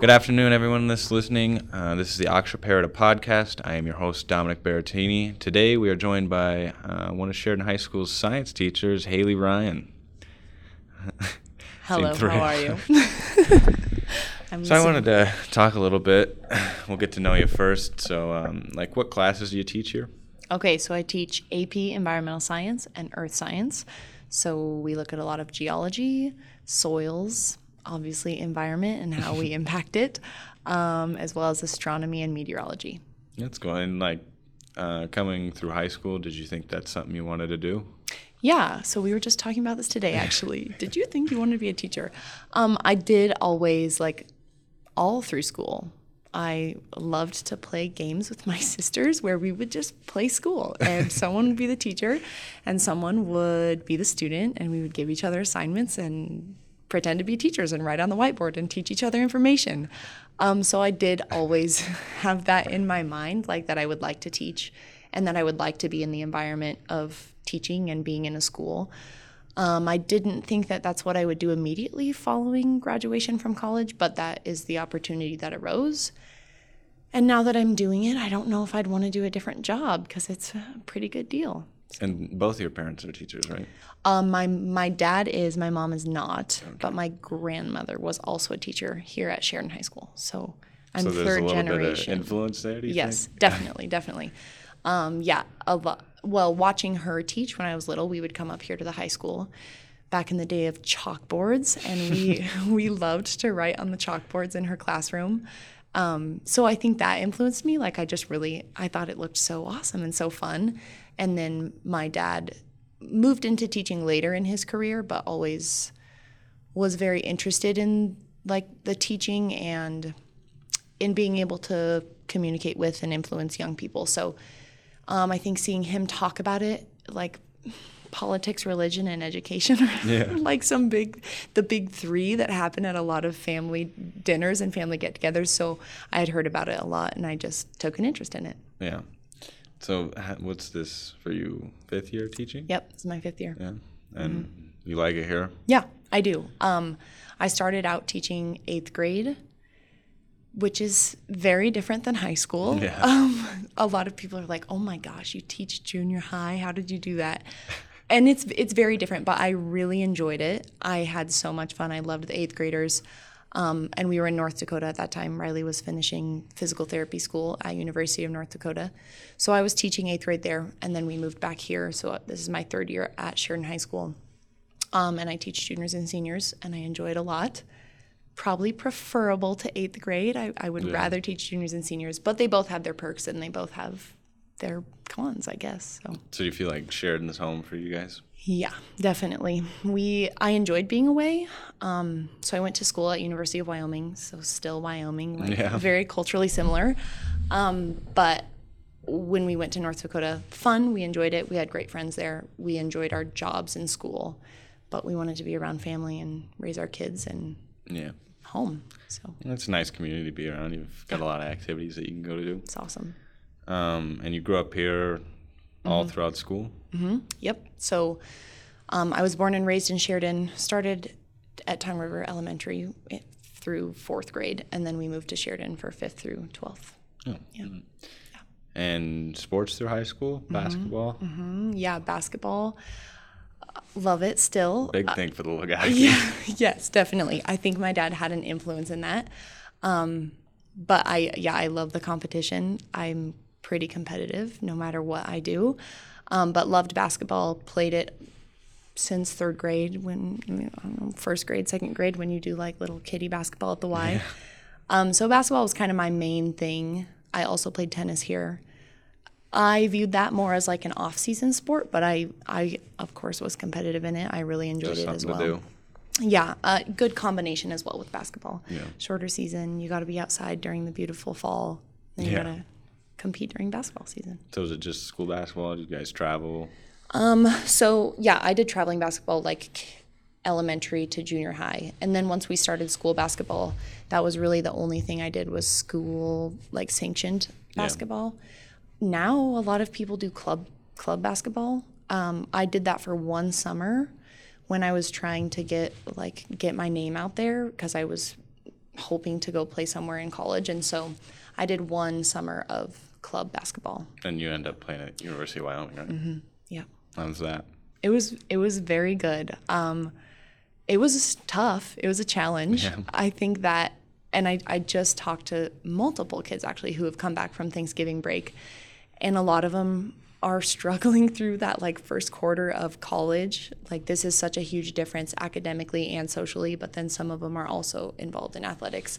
Good afternoon, everyone that's listening. Uh, this is the Oxford Parrot podcast. I am your host, Dominick Berrettini. Today, we are joined by uh, one of Sheridan High School's science teachers, Hailey Ryan. Hello, how are you? I'm So I wanted to talk a little bit. We'll get to know you first. So, um, like, what classes do you teach here? Okay, so I teach AP Environmental Science and Earth Science. So we look at a lot of geology, soils, obviously environment and how we impact it, um, as well as astronomy and meteorology. That's cool. And like uh, coming through high school. Did you think that's something you wanted to do? Yeah, so we were just talking about this today actually. did you think you wanted to be a teacher? Um, I did always, like, all through school. I loved to play games with my sisters where we would just play school and someone would be the teacher and someone would be the student and we would give each other assignments and pretend to be teachers and write on the whiteboard and teach each other information. Um, so I did always have that in my mind, like that I would like to teach and that I would like to be in the environment of teaching and being in a school. Um, I didn't think that that's what I would do immediately following graduation from college, but that is the opportunity that arose. And now that I'm doing it, I don't know if I'd want to do a different job because it's a pretty good deal. And both of your parents are teachers, right? Um, my my dad is, my mom is not, but my grandmother was also a teacher here at Sheridan High School. So I'm so there's third a little generation. bit of influence there. Yes, think? definitely, definitely. Um, yeah, a lot. Well, watching her teach when I was little, we would come up here to the high school back in the day of chalkboards, and we we loved to write on the chalkboards in her classroom. Um, so I think that influenced me. Like I just really, I thought it looked so awesome and so fun. And then my dad moved into teaching later in his career, but always was very interested in like the teaching and in being able to communicate with and influence young people. So um, I think seeing him talk about it, like politics, religion, and education, Yeah. like some big, the big three that happen at a lot of family dinners and family get-togethers. So I had heard about it a lot, and I just took an interest in it. Yeah. So, what's this for you? Fifth year teaching? Yep, it's my fifth year. Yeah. And Mm-hmm. you like it here? Yeah, I do. Um, I started out teaching eighth grade, which is very different than high school. Yeah. Um, a lot of people are like, "Oh my gosh, you teach junior high? How did you do that?" And it's it's very different, but I really enjoyed it. I had so much fun. I loved the eighth graders. Um, and we were in North Dakota at that time. Riley was finishing physical therapy school at University of North Dakota, so I was teaching eighth grade there, and then we moved back here. So this is my third year at Sheridan High School um, and I teach juniors and seniors, and I enjoy it a lot. Probably preferable to eighth grade. I, I would rather teach juniors and seniors, but they both have their perks and they both have their cons, I guess. So So, do you feel like Sheridan's home for you guys? yeah, definitely. We I enjoyed being away. Um, so I went to school at University of Wyoming, so still Wyoming, like Yeah. very culturally similar. Um, but when we went to North Dakota, fun. We enjoyed it. We had great friends there. We enjoyed our jobs in school, but we wanted to be around family and raise our kids and Yeah. home. So It's a nice community to be around. You've got a lot of activities that you can go to do. it's awesome. Um, and you grew up here all Mm-hmm. throughout school? Yep. So um, I was born and raised in Sheridan, started at Tongue River Elementary eh, through fourth grade, and then we moved to Sheridan for fifth through 12th. Oh. Yeah. And sports through high school? Mm-hmm. Basketball? Mm, Yeah, basketball. uh, Love it still. Big thing for the little guy. Yeah, yes, definitely. I think my dad had an influence in that. Um, but I, yeah, I love the competition. I'm pretty competitive no matter what I do. Um, but loved basketball, played it since third grade when, I don't know, first grade, second grade, when you do like little kiddie basketball at the Y. Um, so basketball was kind of my main thing. I also played tennis here. I viewed that more as like an off-season sport, but I, I of course was competitive in it. I really enjoyed Just it as well. Yeah, a good combination as well with basketball. Yeah. Shorter season, you got to be outside during the beautiful fall. Then you Yeah. got to compete during basketball season. So, is it just school basketball? Do you guys travel? Um, So yeah, I did traveling basketball like elementary to junior high, and then once we started school basketball, that was really the only thing I did was school like sanctioned basketball. Now a lot of people do club club basketball. Um, I did that for one summer when I was trying to get like get my name out there because I was hoping to go play somewhere in college. And so I did one summer of club basketball. And you end up playing at University of Wyoming, right? Yeah. How's that? It was it was very good. Um, it was tough. It was a challenge. Yeah. I think that, and I I just talked to multiple kids actually who have come back from Thanksgiving break, and a lot of them are struggling through that like first quarter of college. Like this is such a huge difference academically and socially, but then some of them are also involved in athletics.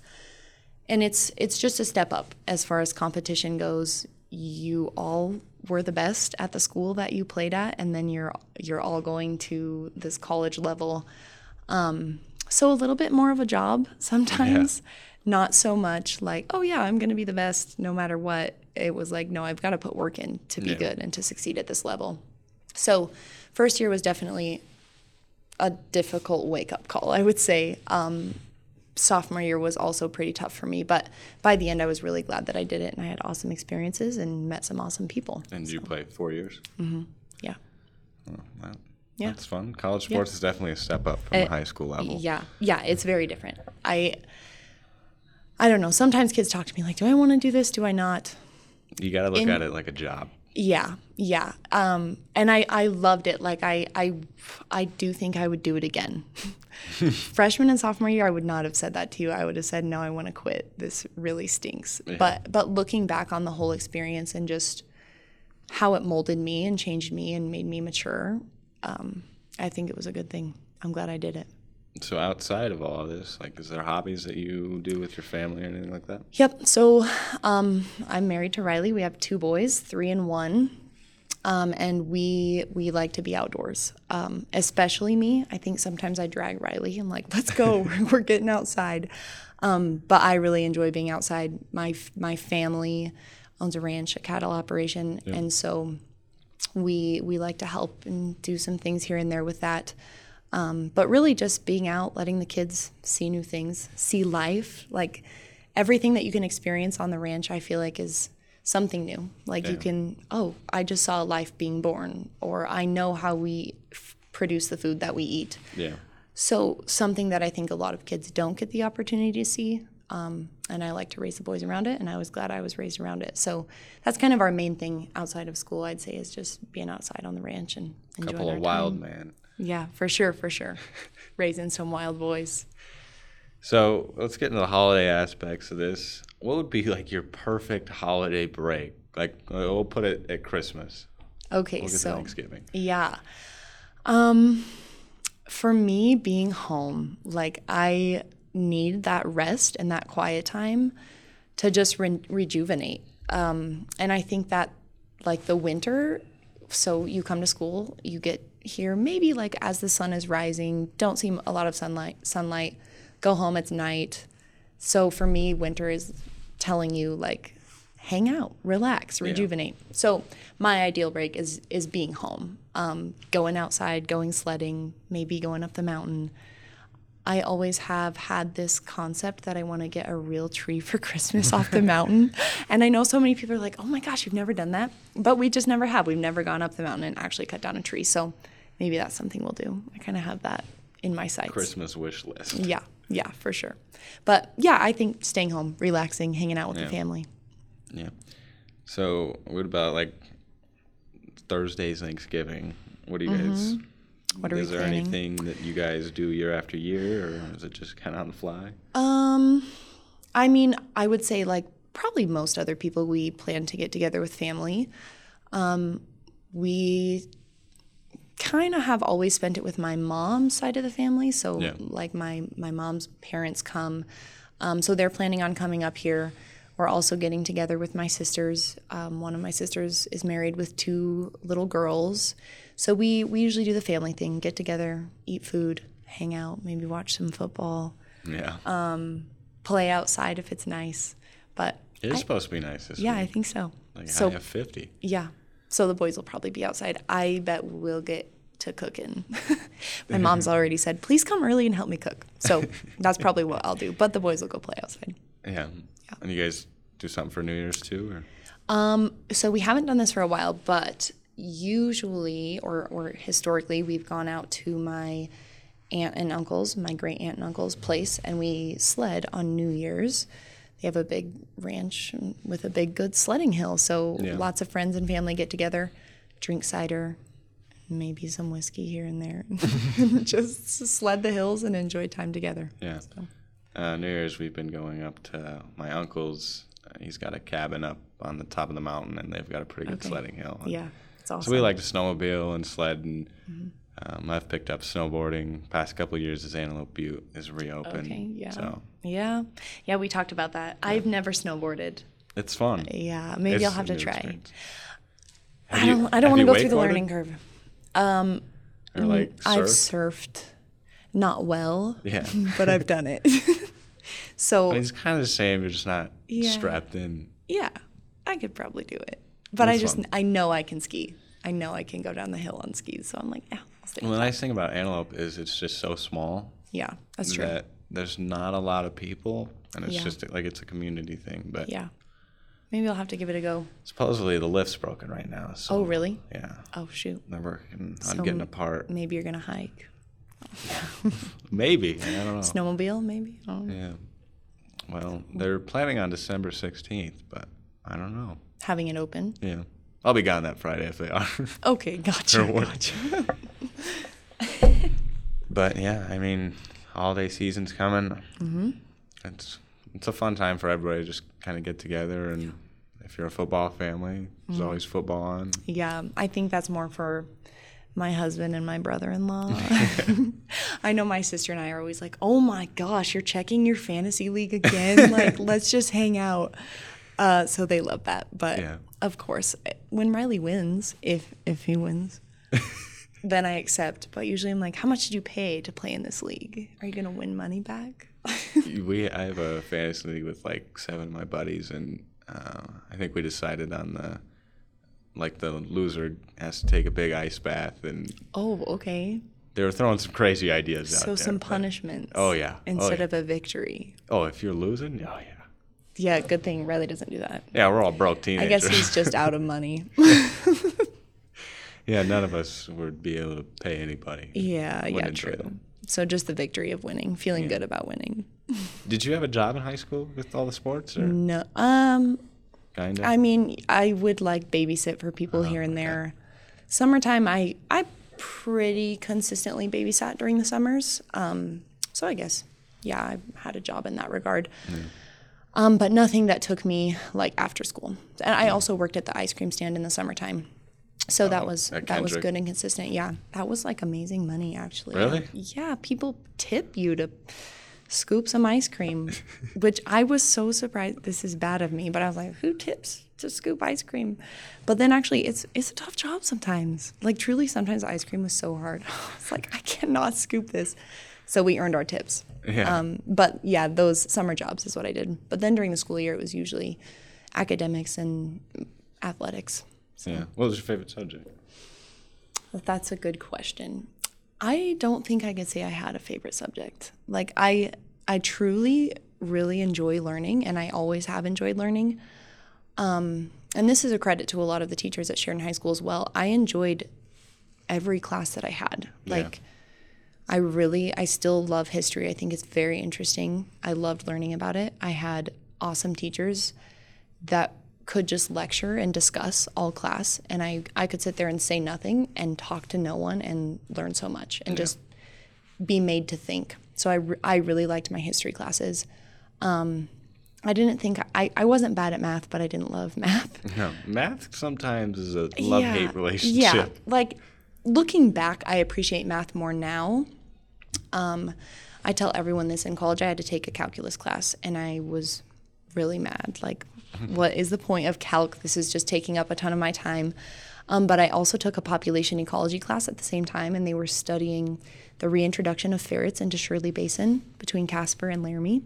And it's it's just a step up as far as competition goes. You all were the best at the school that you played at and then you're you're all going to this college level. Um, so a little bit more of a job sometimes. Not so much like, oh yeah, I'm going to be the best no matter what. It was like, no, I've got to put work in to be Yeah. good and to succeed at this level. So, first year was definitely a difficult wake up call, I would say. Um, sophomore year was also pretty tough for me, but by the end, I was really glad that I did it and I had awesome experiences and met some awesome people. And you play four years? Yeah. That, Yeah. That's fun. College sports is definitely a step up from Uh, the high school level. Yeah, yeah, it's very different. I, I don't know. Sometimes kids talk to me like, "Do I want to do this? Do I not?" You got to look In- at it like a job. Yeah, yeah. Um, and I, I loved it. Like I, I, I do think I would do it again. Freshman and sophomore year, I would not have said that to you. I would have said, "No, I want to quit. This really stinks." But, but looking back on the whole experience and just how it molded me and changed me and made me mature, um, I think it was a good thing. I'm glad I did it. So outside of all of this, like, is there hobbies that you do with your family or anything like that? Yep. So um, I'm married to Riley. We have two boys, three and one, um, and we we like to be outdoors. Um, especially me. I think sometimes I drag Riley. I'm like, let's go. We're getting outside. Um, but I really enjoy being outside. My my family owns a ranch, a cattle operation, and so we we like to help and do some things here and there with that. Um, but really, just being out, letting the kids see new things, see life, like everything that you can experience on the ranch. I feel like is something new. Like you can, oh, I just saw life being born, or I know how we f- produce the food that we eat. Yeah. So something that I think a lot of kids don't get the opportunity to see. Um, and I like to raise the boys around it, and I was glad I was raised around it. So that's kind of our main thing outside of school. I'd say is just being outside on the ranch and enjoying Couple of wild time. man. Yeah, for sure, for sure. Raising some wild boys. So let's get into the holiday aspects of this. What would be like your perfect holiday break? Like we'll put it at Christmas. Okay, We'll so Thanksgiving. yeah, um, for me, being home, like I need that rest and that quiet time to just re- rejuvenate. Um, and I think that like the winter, so you come to school, you get here maybe like as the sun is rising, don't see a lot of sunlight. Sunlight, go home. It's night. So for me, winter is telling you like hang out, relax, rejuvenate. So my ideal break is is being home, um, going outside, going sledding, maybe going up the mountain. I always have had this concept that I want to get a real tree for Christmas off the mountain. And I know so many people are like, oh my gosh, you've never done that. But we just never have. We've never gone up the mountain and actually cut down a tree. So maybe that's something we'll do. I kind of have that in my sights. Christmas wish list. Yeah, yeah, for sure. But yeah, I think staying home, relaxing, hanging out with Yeah. the family. Yeah. So what about like Thursday's Thanksgiving? What do you guys? Mm-hmm. What are we is there planning? anything that you guys do year after year, or is it just kind of on the fly? Um, I mean, I would say like probably most other people, we plan to get together with family. Um, we kind of have always spent it with my mom's side of the family. So Yeah. like my my mom's parents come, um, so they're planning on coming up here. We're also getting together with my sisters. Um, one of my sisters is married with two little girls, so we we usually do the family thing: get together, eat food, hang out, maybe watch some football Yeah. Um, play outside if it's nice. But it's I- supposed to be nice this yeah, I think so. Like so high of fifty. yeah, so the boys will probably be outside. I bet we'll get to cooking. My mom's already said, "Please come early and help me cook." So that's probably what I'll do. But the boys will go play outside. Yeah. And you guys do something for New Year's too, or? Um, so we haven't done this for a while, but usually or or historically we've gone out to my aunt and uncle's, my great aunt and uncle's place, and we sled on New Year's. They have a big ranch with a big, good sledding hill. So Yeah. lots of friends and family get together, drink cider, maybe some whiskey here and there, just sled the hills and enjoy time together. Yeah. Uh, New Year's, we've been going up to my uncle's. He's got a cabin up on the top of the mountain, and they've got a pretty good Okay. sledding hill. Yeah, awesome. So we like to snowmobile and sled, and Mm-hmm. um, I've picked up snowboarding. Past couple of years, as Antelope Butte is reopened. Okay, yeah. So Yeah, yeah, we talked about that. I've never snowboarded. it's fun. Yeah, maybe It's I'll have to try. experience. I don't. I don't want to you go through the learning curve. Um, Or like I've surfed, not well, Yeah. but I've done it. so It's kind of the same. You're just not Yeah. strapped in. yeah, I could probably do it. But I just fun. I know I can ski. I know I can go down the hill on skis. So I'm like, yeah, I'll stay. Well, the nice thing about Antelope is it's just so small Yeah, that's true. that there's not a lot of people, and it's Yeah. just like it's a community thing. But Yeah, maybe I'll have to give it a go. supposedly the lift's broken right now. So Oh, really? Yeah, Oh shoot. they're working on So getting apart. Maybe you're gonna hike. Maybe I don't know. Snowmobile, maybe. I don't know. Yeah. Well, they're planning on December 16th, but I don't know. Having it open. Yeah. I'll be gone that Friday if they are. Okay, gotcha. Gotcha. but yeah, I mean, holiday season's coming. Mm-hmm. It's it's a fun time for everybody to just kind of get together and if you're a football family, there's Mm-hmm. always football on. Yeah, I think that's more for my husband and my brother-in-law. I know my sister and I are always like, "Oh my gosh, you're checking your fantasy league again? like, let's just hang out." Uh, so they love that. But Yeah. of course, when Riley wins, if if he wins, then I accept. But usually, I'm like, "How much did you pay to play in this league? Are you gonna win money back?" we I have a fantasy league with like seven of my buddies, and uh, I think we decided on the like the loser has to take a big ice bath, and oh, okay. they were throwing some crazy ideas out there. So some punishments. Oh, yeah. Oh, Instead yeah. of a victory. Oh, if you're losing, oh yeah, Yeah, good thing Riley doesn't do that. yeah, we're all broke teenagers. I guess he's just out of money. yeah, none of us would be able to pay anybody. Yeah, yeah, true. that. So just the victory of winning, feeling good about winning. Did you have a job in high school with all the sports, or No, um, kind of? I mean, I would like babysit for people here and there. Summertime, I I pretty consistently babysat during the summers. Um, so I guess, yeah, I had a job in that regard. Um, but nothing that took me like after school. And I also worked at the ice cream stand in the summertime. So that was Oh, that was good and consistent. Yeah, that was like amazing money actually. Really? Yeah, people tip you to scoop some ice cream, which I was so surprised. This is bad of me, but I was like, who tips to scoop ice cream? But then actually, it's it's a tough job sometimes. Like truly, sometimes ice cream was so hard. It's like I cannot scoop this. So we earned our tips. Yeah. Um, but yeah, those summer jobs is what I did. But then during the school year, it was usually academics and athletics. yeah. What was your favorite subject? That's a good question. I don't think I could say I had a favorite subject. Like I I truly really enjoy learning and I always have enjoyed learning. Um, and this is a credit to a lot of the teachers at Sheridan High School as well. I enjoyed every class that I had. Yeah. I really I still love history. I think it's very interesting. I loved learning about it. I had awesome teachers that could just lecture and discuss all class and I I could sit there and say nothing and talk to no one and learn so much and just be made to think. So I, re- I really liked my history classes. Um, I didn't think I, I wasn't bad at math, but I didn't love math. No, math sometimes is a love hate Yeah, relationship. Yeah, like looking back, I appreciate math more now. Um, I tell everyone this in college. I had to take a calculus class, and I was really mad. Like, what is the point of calc? This is just taking up a ton of my time. Um, but I also took a population ecology class at the same time, and they were studying the reintroduction of ferrets into Shirley Basin between Casper and Laramie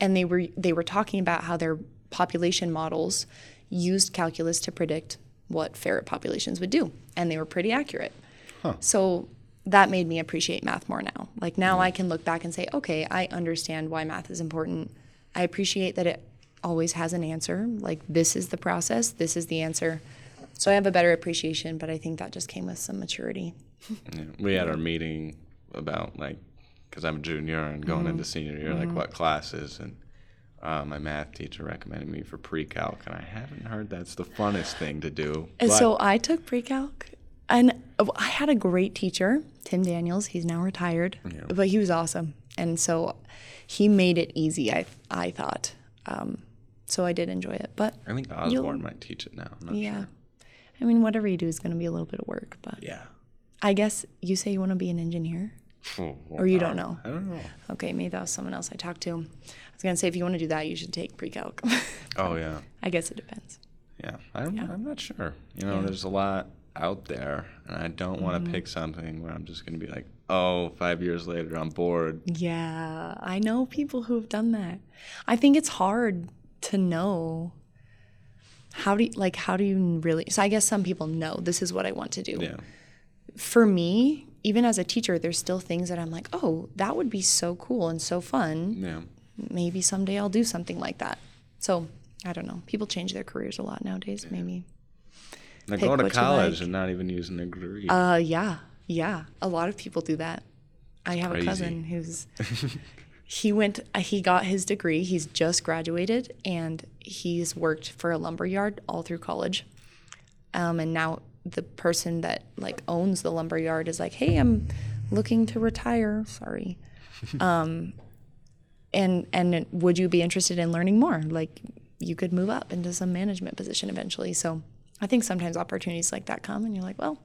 and they were they were talking about how their population models used calculus to predict what ferret populations would do, and they were pretty accurate. So that made me appreciate math more now. Like now I can look back and say, okay, I understand why math is important. I appreciate that it always has an answer. Like this is the process, this is the answer. So I have a better appreciation, but I think that just came with some maturity. Yeah, We had our meeting about like because I'm a junior and going Mm-hmm. into senior year, like what classes and. Uh, my math teacher recommended me for pre-calc, and I haven't heard that's the funnest thing to do. And so I took pre-calc, and I had a great teacher, Tim Daniels. He's now retired, Yeah. but he was awesome, and so he made it easy. I I thought, um, so I did enjoy it. But I think Osborne might teach it now. I'm not yeah, sure. I mean, whatever you do is going to be a little bit of work. But Yeah. I guess you say you want to be an engineer. Or you don't know? I don't know. Okay, maybe that was someone else I talked to. I was gonna say if you want to do that, you should take pre-calc. Oh yeah, I guess it depends. yeah. I'm, Yeah. I'm not sure. You know, Yeah. there's a lot out there, and I don't want Mm-hmm. to pick something where I'm just going to be like, oh, five years later, I'm bored. Yeah, I know people who have done that. I think it's hard to know how do you, like how do you really so I guess some people know this is what I want to do. Yeah. For me, even as a teacher, there's still things that I'm like, "Oh, that would be so cool and so fun. Yeah. Maybe someday I'll do something like that." So, I don't know. People change their careers a lot nowadays, maybe. Pick going to college like. and not even using a degree. Uh yeah. Yeah, a lot of people do that. I have crazy. a cousin who's he went uh, he got his degree he's just graduated and he's worked for a lumber yard all through college um, and now the person that like owns the lumber yard is like hey i'm looking to retire sorry um, and and would you be interested in learning more like you could move up into some management position eventually so i think sometimes opportunities like that come and you're like well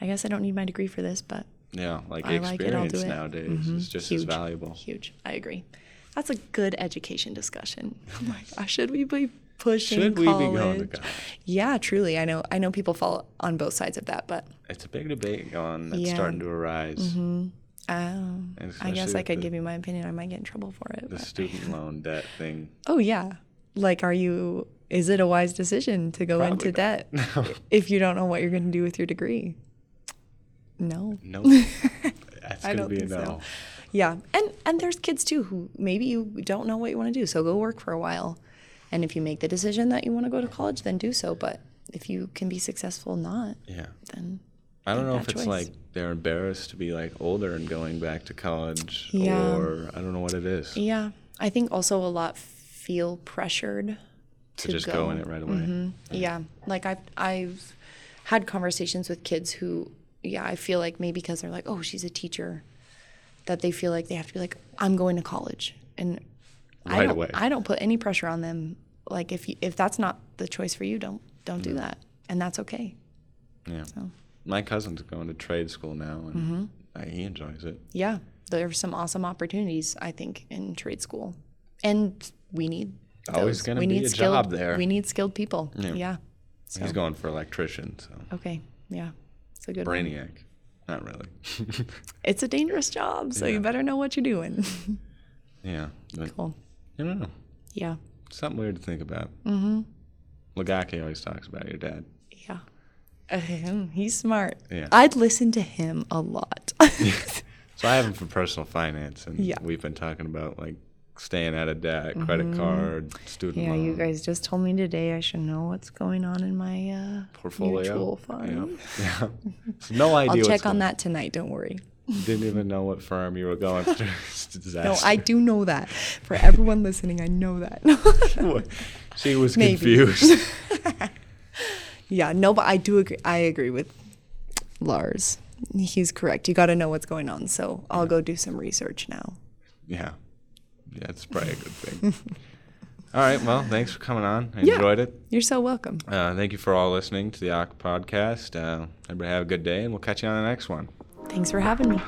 i guess i don't need my degree for this but yeah, like I like it, experience do it. Mm-hmm. nowadays is just as valuable. Huge. I agree. That's a good education discussion. Oh my gosh, should we be pushing Should we be going to college? college? Yeah, truly. I know. I know people fall on both sides of that, but It's a big debate going that's Yeah. Mm-hmm. starting to arise. um, I guess I could the- give you my opinion. I might get in trouble for it. The but- student loan debt thing. Oh yeah. Like, are you? Is it a wise decision to go Probably into not. debt No. if you don't know what you're going to do with your degree? No. No. That's I don't be a think so. Yeah, and and there's kids too who maybe you don't know what you want to do, so go work for a while, and if you make the decision that you want to go to college, then do so. But if you can be successful not, Yeah. then I don't know if it's like they're embarrassed to be like older and going back to college, Yeah. or I don't know what it is yeah, I think also a lot feel pressured to just go. in it right away. Mm-hmm. Yeah, like I've I've had conversations with kids who, yeah, I feel like maybe because they're like, oh, she's a teacher, that they feel like they have to be like, I'm going to college, and I Right don't, away. I don't put any pressure on them. Like if you, if that's not the choice for you, don't don't do that, and that's okay. Yeah. So My cousin's going to trade school now, and Mm-hmm. I, he enjoys it. yeah, there are some awesome opportunities I think in trade school, and we need Always gonna we be need a skilled, job there. We need skilled people. Yeah. Yeah. So, He's going for electrician, so okay. Yeah. It's a good one. brainiac. Not really. It's a dangerous job, so Yeah. you better know what you're doing. yeah. But, cool. I don't know. Yeah. Something weird to think about. Mm-hmm. Lagaki always talks about your dad. Yeah. Ahem, he's smart. Yeah. I'd listen to him a lot. So I have him for personal finance, and Yeah. we've been talking about like staying out of debt, credit card, student Mm-hmm. yeah, loan. you guys just told me today I should know what's going on in my uh, portfolio. mutual fund. Yeah. yeah. No idea. I'll check on that tonight. Don't worry. Didn't even know what firm you were going through. Disaster. No, I do know that. For everyone listening, I know that. she was Maybe. confused. yeah, no, but I do agree. I agree with Lars. He's correct. You got to know what's going on. So I'll go do some research now. yeah. Yeah, it's probably a good thing. all right. Well, thanks for coming on. I Yeah. enjoyed it. You're so welcome. Uh, thank you for all listening to the ARC podcast. Uh, everybody have a good day, and we'll catch you on the next one. Thanks for having me.